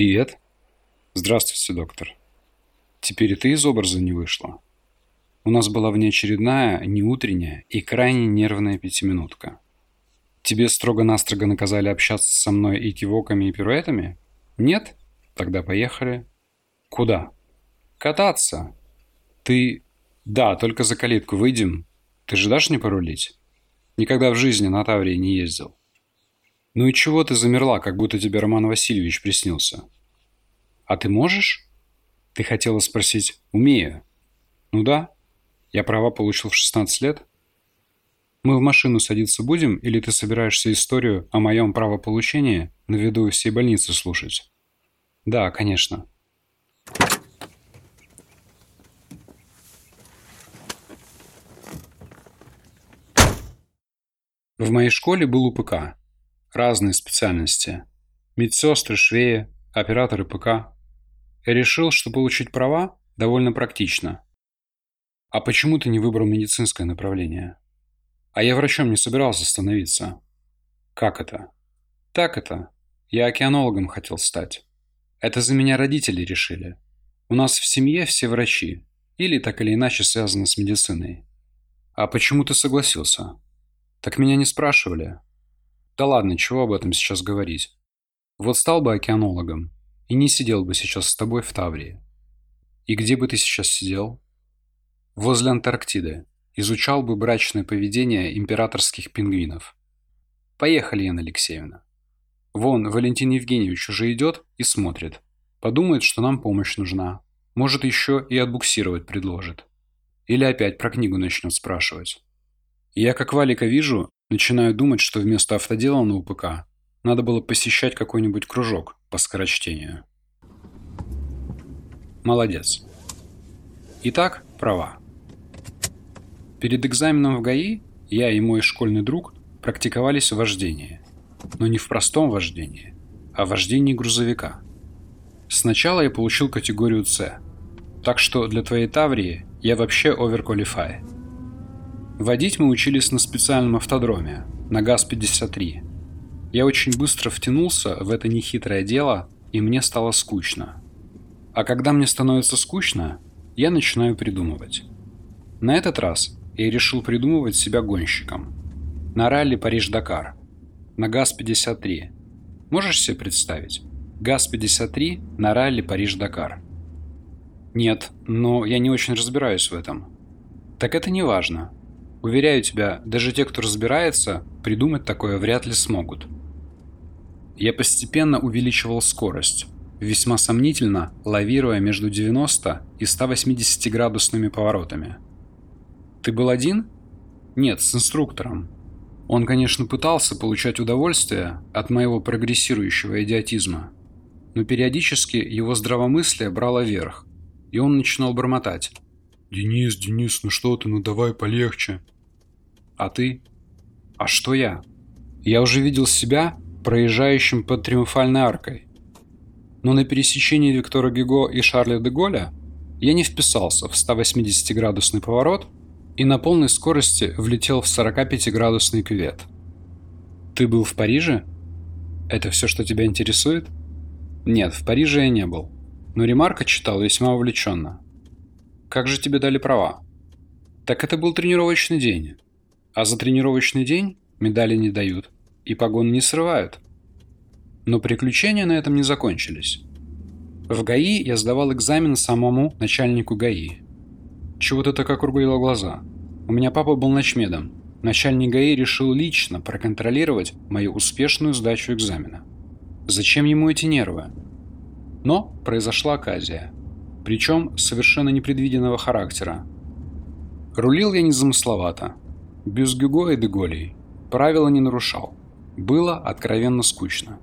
Привет. Здравствуйте, доктор. Теперь и ты из образа не вышла. У нас была внеочередная, неутренняя и крайне нервная пятиминутка. Тебе строго-настрого наказали общаться со мной и кивоками, и пируэтами? Нет? Тогда поехали. Куда? Кататься. Ты... Да, только за калитку выйдем. Ты же дашь мне порулить? Никогда в жизни на Таврии не ездил. Ну и чего ты замерла, как будто тебе Роман Васильевич приснился? А ты можешь? Ты хотела спросить, умею? Ну да. Я права получил в 16 лет. Мы в машину садиться будем, или ты собираешься историю о моем правополучении на виду всей больницы слушать? Да, конечно. В моей школе был УПК разные специальности. Медсестры, швеи, операторы ПК. Я решил, что получить права довольно практично. А почему ты не выбрал медицинское направление? А я врачом не собирался становиться. Как это? Так это. Я океанологом хотел стать. Это за меня родители решили. У нас в семье все врачи. Или так или иначе связаны с медициной. А почему ты согласился? Так меня не спрашивали. Да ладно, чего об этом сейчас говорить? Вот стал бы океанологом и не сидел бы сейчас с тобой в Таврии. И где бы ты сейчас сидел? Возле Антарктиды. Изучал бы брачное поведение императорских пингвинов. Поехали, Яна Алексеевна. Вон, Валентин Евгеньевич уже идет и смотрит. Подумает, что нам помощь нужна. Может, еще и отбуксировать предложит. Или опять про книгу начнет спрашивать. Я как Валика вижу, Начинаю думать, что вместо автодела на УПК надо было посещать какой-нибудь кружок по скорочтению. Молодец. Итак, права. Перед экзаменом в ГАИ я и мой школьный друг практиковались в вождении. Но не в простом вождении, а в вождении грузовика. Сначала я получил категорию С, так что для твоей Таврии я вообще оверквалифай. Водить мы учились на специальном автодроме, на ГАЗ-53. Я очень быстро втянулся в это нехитрое дело, и мне стало скучно. А когда мне становится скучно, я начинаю придумывать. На этот раз я решил придумывать себя гонщиком. На ралли Париж-Дакар. На ГАЗ-53. Можешь себе представить? ГАЗ-53 на ралли Париж-Дакар. Нет, но я не очень разбираюсь в этом. Так это не важно. Уверяю тебя, даже те, кто разбирается, придумать такое вряд ли смогут. Я постепенно увеличивал скорость, весьма сомнительно лавируя между 90 и 180 градусными поворотами. Ты был один? Нет, с инструктором. Он, конечно, пытался получать удовольствие от моего прогрессирующего идиотизма, но периодически его здравомыслие брало верх, и он начинал бормотать. «Денис, Денис, ну что ты, ну давай полегче». А ты? А что я? Я уже видел себя проезжающим под Триумфальной аркой. Но на пересечении Виктора Гюго и Шарля де Голля я не вписался в 180-градусный поворот и на полной скорости влетел в 45-градусный кювет. Ты был в Париже? Это все, что тебя интересует? Нет, в Париже я не был. Но ремарка читал весьма увлеченно. Как же тебе дали права? Так это был тренировочный день. А за тренировочный день медали не дают и погон не срывают. Но приключения на этом не закончились. В ГАИ я сдавал экзамен самому начальнику ГАИ. Чего ты так округлила глаза? У меня папа был ночмедом. Начальник ГАИ решил лично проконтролировать мою успешную сдачу экзамена. Зачем ему эти нервы? Но произошла оказия. Причем совершенно непредвиденного характера. Рулил я незамысловато, без Гюго и Деголей. Правила не нарушал. Было откровенно скучно.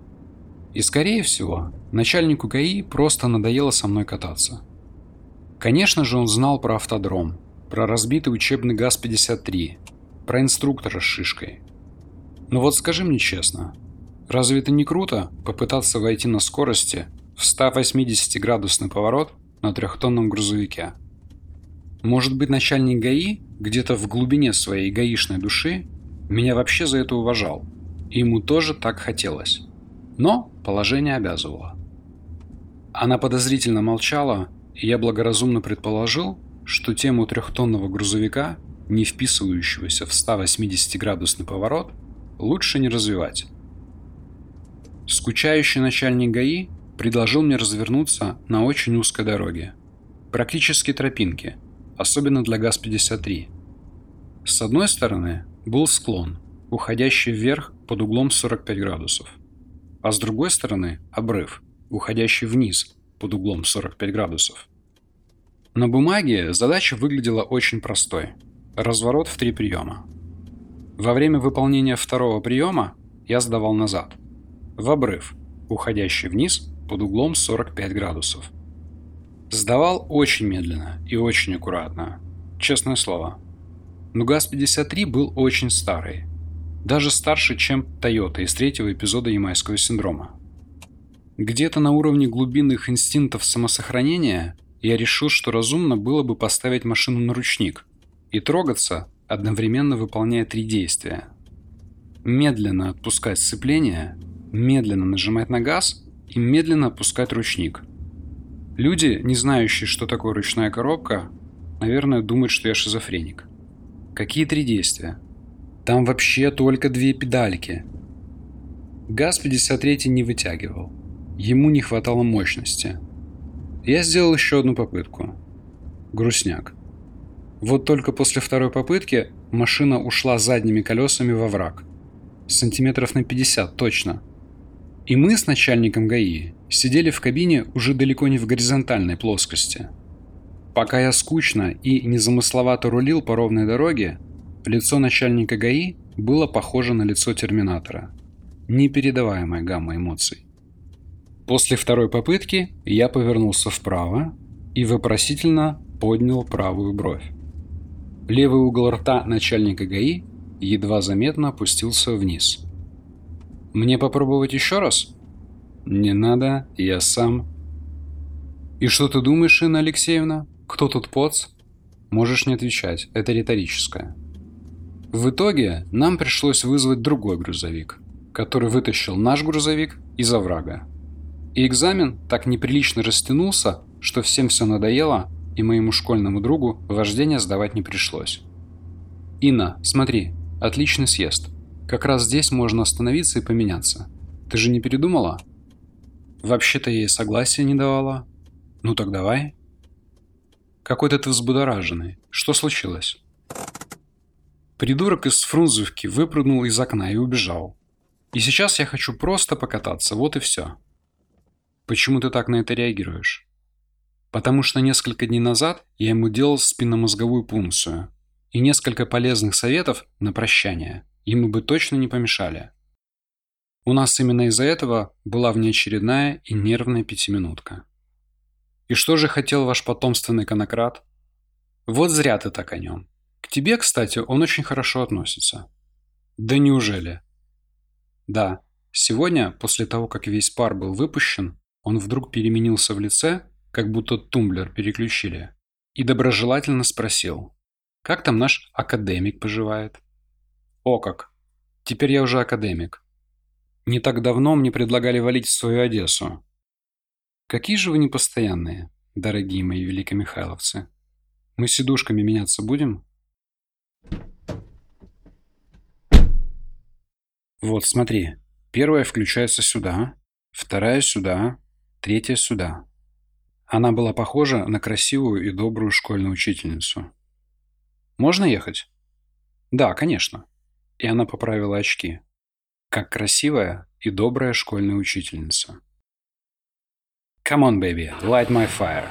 И скорее всего, начальнику ГАИ просто надоело со мной кататься. Конечно же он знал про автодром, про разбитый учебный ГАЗ-53, про инструктора с шишкой. Но вот скажи мне честно, разве это не круто попытаться войти на скорости в 180-градусный поворот на трехтонном грузовике? Может быть, начальник ГАИ где-то в глубине своей гаишной души меня вообще за это уважал, и ему тоже так хотелось. Но положение обязывало. Она подозрительно молчала, и я благоразумно предположил, что тему трехтонного грузовика, не вписывающегося в 180-градусный поворот, лучше не развивать. Скучающий начальник ГАИ предложил мне развернуться на очень узкой дороге. Практически тропинке, особенно для ГАЗ-53. С одной стороны был склон, уходящий вверх под углом 45 градусов, а с другой стороны обрыв, уходящий вниз под углом 45 градусов. На бумаге задача выглядела очень простой. Разворот в три приема. Во время выполнения второго приема я сдавал назад. В обрыв, уходящий вниз под углом 45 градусов. Сдавал очень медленно и очень аккуратно. Честное слово. Но ГАЗ-53 был очень старый. Даже старше, чем Toyota из третьего эпизода Ямайского синдрома. Где-то на уровне глубинных инстинктов самосохранения я решил, что разумно было бы поставить машину на ручник и трогаться, одновременно выполняя три действия. Медленно отпускать сцепление, медленно нажимать на газ и медленно опускать ручник. Люди, не знающие, что такое ручная коробка, наверное, думают, что я шизофреник. Какие три действия? Там вообще только две педальки. ГАЗ-53 не вытягивал. Ему не хватало мощности. Я сделал еще одну попытку. Грустняк. Вот только после второй попытки машина ушла задними колесами во враг. Сантиметров на 50 точно. И мы с начальником ГАИ сидели в кабине уже далеко не в горизонтальной плоскости. Пока я скучно и незамысловато рулил по ровной дороге, лицо начальника ГАИ было похоже на лицо Терминатора. Непередаваемая гамма эмоций. После второй попытки я повернулся вправо и вопросительно поднял правую бровь. Левый угол рта начальника ГАИ едва заметно опустился вниз. «Мне попробовать еще раз?» «Не надо, я сам». «И что ты думаешь, Инна Алексеевна? Кто тут поц?» Можешь не отвечать, это риторическое. В итоге нам пришлось вызвать другой грузовик, который вытащил наш грузовик из оврага. И экзамен так неприлично растянулся, что всем все надоело, и моему школьному другу вождение сдавать не пришлось. «Инна, смотри, отличный съезд. Как раз здесь можно остановиться и поменяться. Ты же не передумала?» «Вообще-то ей согласия не давала». «Ну так давай». «Какой-то ты взбудораженный. Что случилось?» Придурок из Фрунзовки выпрыгнул из окна и убежал. И сейчас я хочу просто покататься, вот и все. Почему ты так на это реагируешь? Потому что несколько дней назад я ему делал спинномозговую пункцию. И несколько полезных советов на прощание ему бы точно не помешали. У нас именно из-за этого была внеочередная и нервная пятиминутка. И что же хотел ваш потомственный конократ? Вот зря ты так о нем. К тебе, кстати, он очень хорошо относится. Да неужели? Да, сегодня, после того, как весь пар был выпущен, он вдруг переменился в лице, как будто тумблер переключили, и доброжелательно спросил, как там наш академик поживает? О как! Теперь я уже академик. Не так давно мне предлагали валить в свою Одессу. Какие же вы непостоянные, дорогие мои великомихайловцы. Мы сидушками меняться будем? Вот, смотри. Первая включается сюда, вторая сюда, третья сюда. Она была похожа на красивую и добрую школьную учительницу. «Можно ехать?» «Да, конечно». И она поправила очки. Как красивая и добрая школьная учительница. «Come on, baby, light my fire».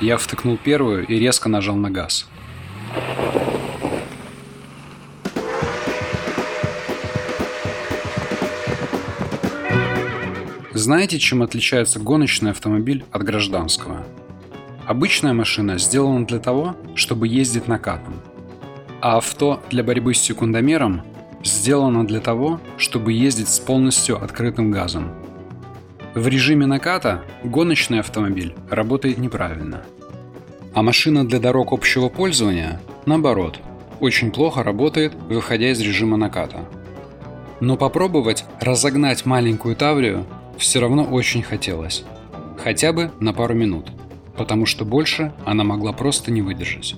Я втыкнул первую и резко нажал на газ. Знаете, чем отличается гоночный автомобиль от гражданского? Обычная машина сделана для того, чтобы ездить накатом. А авто для борьбы с секундомером сделано для того, чтобы ездить с полностью открытым газом. В режиме наката гоночный автомобиль работает неправильно. А машина для дорог общего пользования, наоборот, очень плохо работает, выходя из режима наката. Но попробовать разогнать маленькую Таврию все равно очень хотелось. Хотя бы на пару минут, потому что больше она могла просто не выдержать.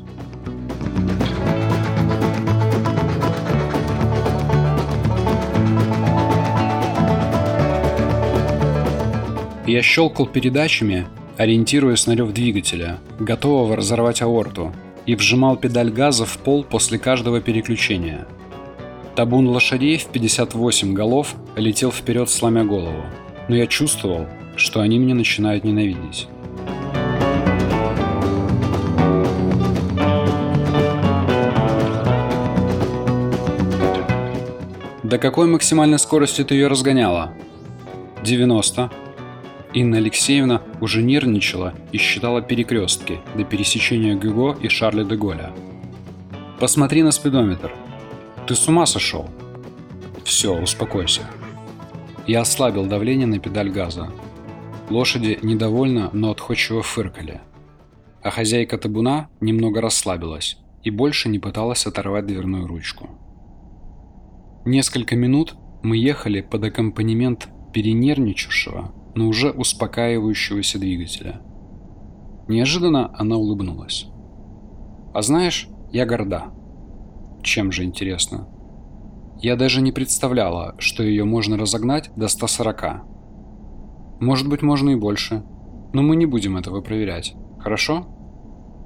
Я щелкал передачами, ориентируясь на рев двигателя, готового разорвать аорту, и вжимал педаль газа в пол после каждого переключения. Табун лошадей в 58 голов летел вперед, сломя голову, но я чувствовал, что они меня начинают ненавидеть. До какой максимальной скорости ты ее разгоняла? 90. Инна Алексеевна уже нервничала и считала перекрестки до пересечения Гюго и Шарля де Голля. «Посмотри на спидометр. Ты с ума сошел?» «Все, успокойся». Я ослабил давление на педаль газа. Лошади недовольно, но отходчиво фыркали. А хозяйка табуна немного расслабилась и больше не пыталась оторвать дверную ручку. Несколько минут мы ехали под аккомпанемент перенервничавшего, но уже успокаивающегося двигателя. Неожиданно она улыбнулась. «А знаешь, я горда». «Чем же интересно?» Я даже не представляла, что ее можно разогнать до 140. Может быть, можно и больше. Но мы не будем этого проверять. Хорошо?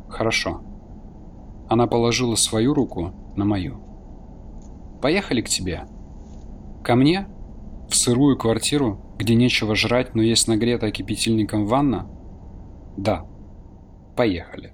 Хорошо. Она положила свою руку на мою. Поехали к тебе. Ко мне? В сырую квартиру, где нечего жрать, но есть нагретая кипятильником ванна? Да. Поехали.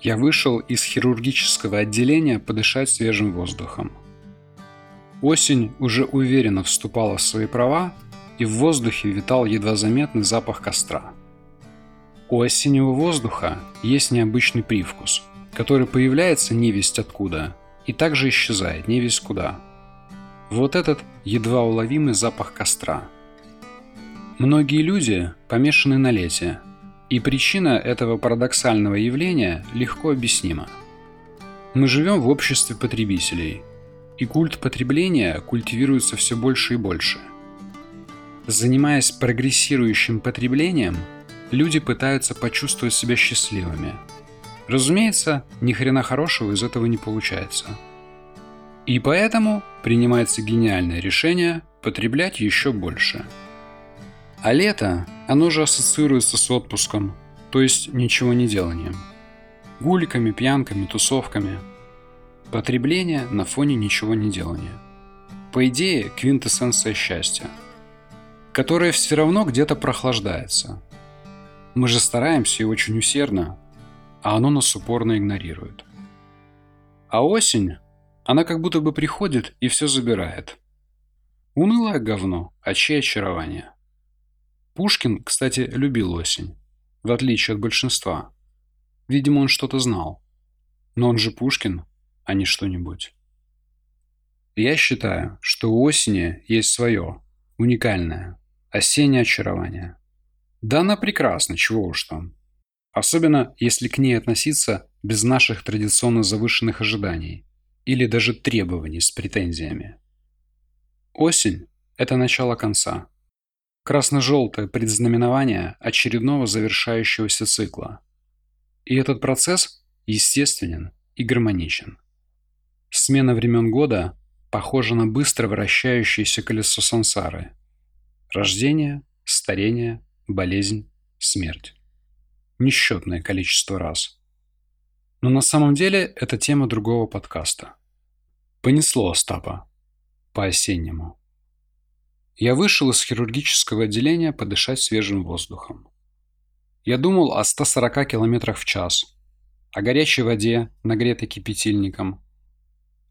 Я вышел из хирургического отделения подышать свежим воздухом. Осень уже уверенно вступала в свои права, и в воздухе витал едва заметный запах костра. У осеннего воздуха есть необычный привкус, который появляется невесть откуда и также исчезает невесть куда. Вот этот едва уловимый запах костра. Многие люди помешаны на лете, и причина этого парадоксального явления легко объяснима. Мы живем в обществе потребителей – и культ потребления культивируется все больше и больше. Занимаясь прогрессирующим потреблением, люди пытаются почувствовать себя счастливыми. Разумеется, ни хрена хорошего из этого не получается. И поэтому принимается гениальное решение потреблять еще больше. А лето, оно же ассоциируется с отпуском, то есть ничего не деланием. Гуликами, пьянками, тусовками – Потребление на фоне ничего не делания. По идее, квинтэссенция счастья, которое все равно где-то прохлаждается. Мы же стараемся и очень усердно, а оно нас упорно игнорирует. А осень, она как будто бы приходит и все забирает. Унылое говно, а чье очарование? Пушкин, кстати, любил осень, в отличие от большинства. Видимо, он что-то знал. Но он же Пушкин, а не что-нибудь. Я считаю, что у осени есть свое, уникальное, осеннее очарование. Да она прекрасна, чего уж там. Особенно, если к ней относиться без наших традиционно завышенных ожиданий или даже требований с претензиями. Осень – это начало конца. Красно-желтое предзнаменование очередного завершающегося цикла. И этот процесс естественен и гармоничен. Смена времен года похожа на быстро вращающееся колесо сансары. Рождение, старение, болезнь, смерть. Несчетное количество раз. Но на самом деле это тема другого подкаста. Понесло Остапа. По-осеннему. Я вышел из хирургического отделения подышать свежим воздухом. Я думал о 140 км в час, о горячей воде, нагретой кипятильником,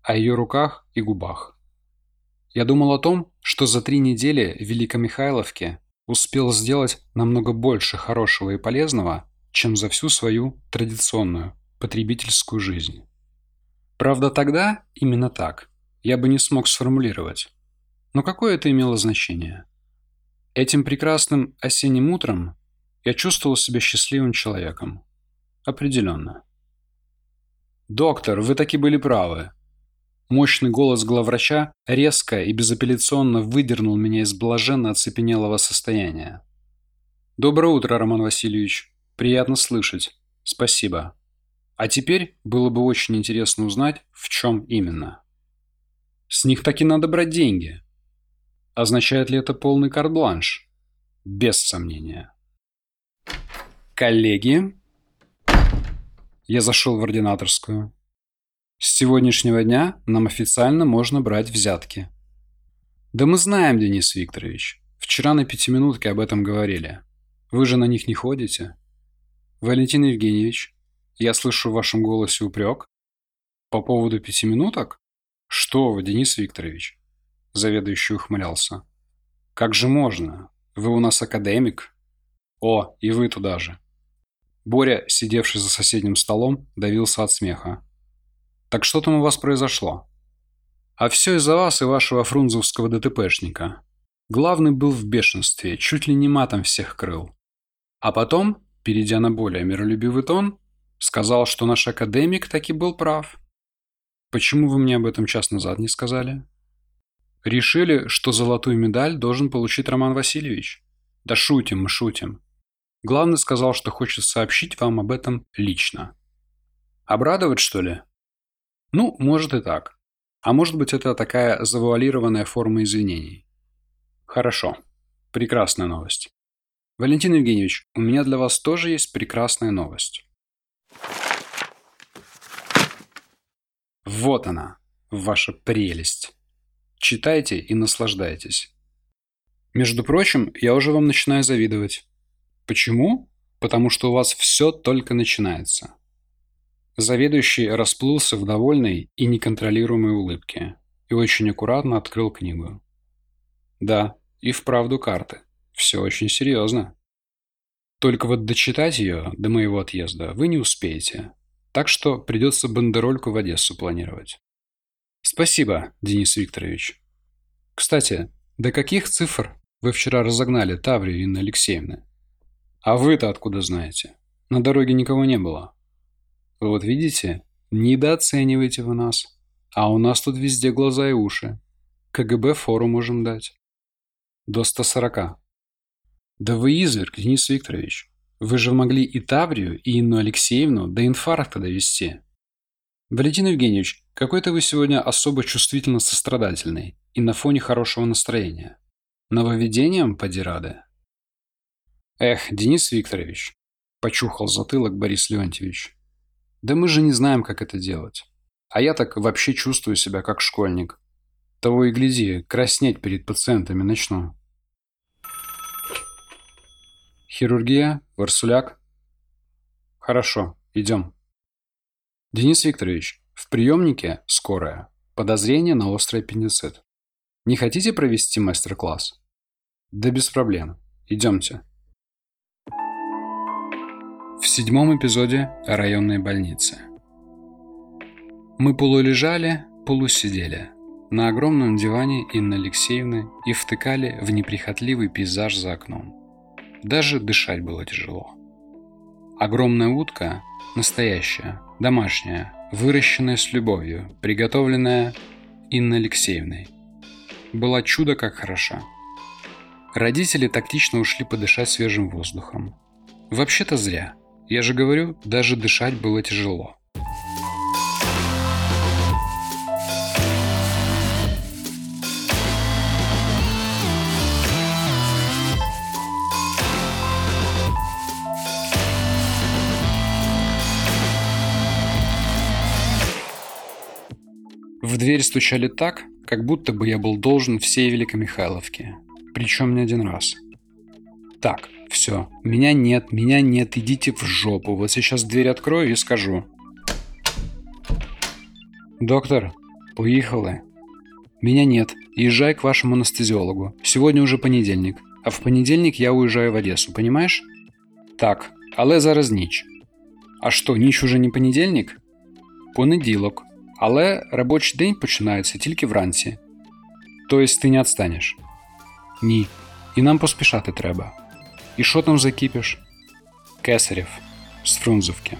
о ее руках и губах. Я думал о том, что за три недели в Великомихайловке успел сделать намного больше хорошего и полезного, чем за всю свою традиционную потребительскую жизнь. Правда, тогда именно так я бы не смог сформулировать. Но какое это имело значение? Этим прекрасным осенним утром я чувствовал себя счастливым человеком. Определенно. «Доктор, вы таки были правы». Мощный голос главврача резко и безапелляционно выдернул меня из блаженно оцепенелого состояния. «Доброе утро, Роман Васильевич. Приятно слышать. Спасибо. А теперь было бы очень интересно узнать, в чем именно. С них таки надо брать деньги. Означает ли это полный карт-бланш? Без сомнения. Коллеги, я зашел в ординаторскую. С сегодняшнего дня нам официально можно брать взятки. Да мы знаем, Денис Викторович. Вчера на пятиминутке об этом говорили. Вы же на них не ходите. Валентин Евгеньевич, я слышу в вашем голосе упрек. По поводу пяти минуток? Что вы, Денис Викторович? Заведующий ухмылялся. Как же можно? Вы у нас академик. О, и вы туда же. Боря, сидевший за соседним столом, давился от смеха. «Так что там у вас произошло?» «А все из-за вас и вашего фрунзовского ДТПшника. Главный был в бешенстве, чуть ли не матом всех крыл. А потом, перейдя на более миролюбивый тон, сказал, что наш академик таки был прав. Почему вы мне об этом час назад не сказали?» «Решили, что золотую медаль должен получить Роман Васильевич?» «Да шутим мы, шутим. Главный сказал, что хочет сообщить вам об этом лично. Обрадовать, что ли? Ну, может и так. А может быть, это такая завуалированная форма извинений. Хорошо. Прекрасная новость. Валентин Евгеньевич, у меня для вас тоже есть прекрасная новость. Вот она, ваша прелесть. Читайте и наслаждайтесь. Между прочим, я уже вам начинаю завидовать. Почему? Потому что у вас все только начинается. Заведующий расплылся в довольной и неконтролируемой улыбке и очень аккуратно открыл книгу. Да, и вправду карты. Все очень серьезно. Только вот дочитать ее до моего отъезда вы не успеете. Так что придется бандерольку в Одессу планировать. Спасибо, Денис Викторович. Кстати, до каких цифр вы вчера разогнали Таврию Инны Алексеевны? А вы-то откуда знаете? На дороге никого не было. Вот видите, недооцениваете вы нас. А у нас тут везде глаза и уши. КГБ фору можем дать. До 140. Да вы изверг, Денис Викторович. Вы же могли и Таврию, и Инну Алексеевну до инфаркта довести. Валентин Евгеньевич, какой-то вы сегодня особо чувствительно сострадательный и на фоне хорошего настроения. Нововведением поди рады. Эх, Денис Викторович, почухал затылок Борис Леонтьевич. Да мы же не знаем, как это делать. А я так вообще чувствую себя как школьник. Того и гляди, краснеть перед пациентами начну. Хирургия, Варсуляк. Хорошо, идем. Денис Викторович, в приемнике скорая. Подозрение на острый аппендицит. Не хотите провести мастер-класс? Да без проблем. Идемте. Седьмом эпизоде о районной больнице. Мы полулежали, полусидели на огромном диване Инны Алексеевны и втыкали в неприхотливый пейзаж за окном. Даже дышать было тяжело. Огромная утка, настоящая, домашняя, выращенная с любовью, приготовленная Инной Алексеевной, была чудо как хороша. Родители тактично ушли подышать свежим воздухом. Вообще-то зря – я же говорю, даже дышать было тяжело. В дверь стучали так, как будто бы я был должен всей Великомихайловке. Причем не один раз. Так, все, меня нет, меня нет, идите в жопу. Вот сейчас дверь открою и скажу. Доктор, поехали. Меня нет. Езжай к вашему анестезиологу. Сегодня уже понедельник. А в понедельник я уезжаю в Одессу, понимаешь? Так, але зараз ніч. А що, ніч уже не понедельник? Понеділок. Але робочий день починається тільки вранці. Тобто ти не відстанеш? Ні. І нам поспішати треба. І що там за кіпіш? Кесарєв з Фрунзовки.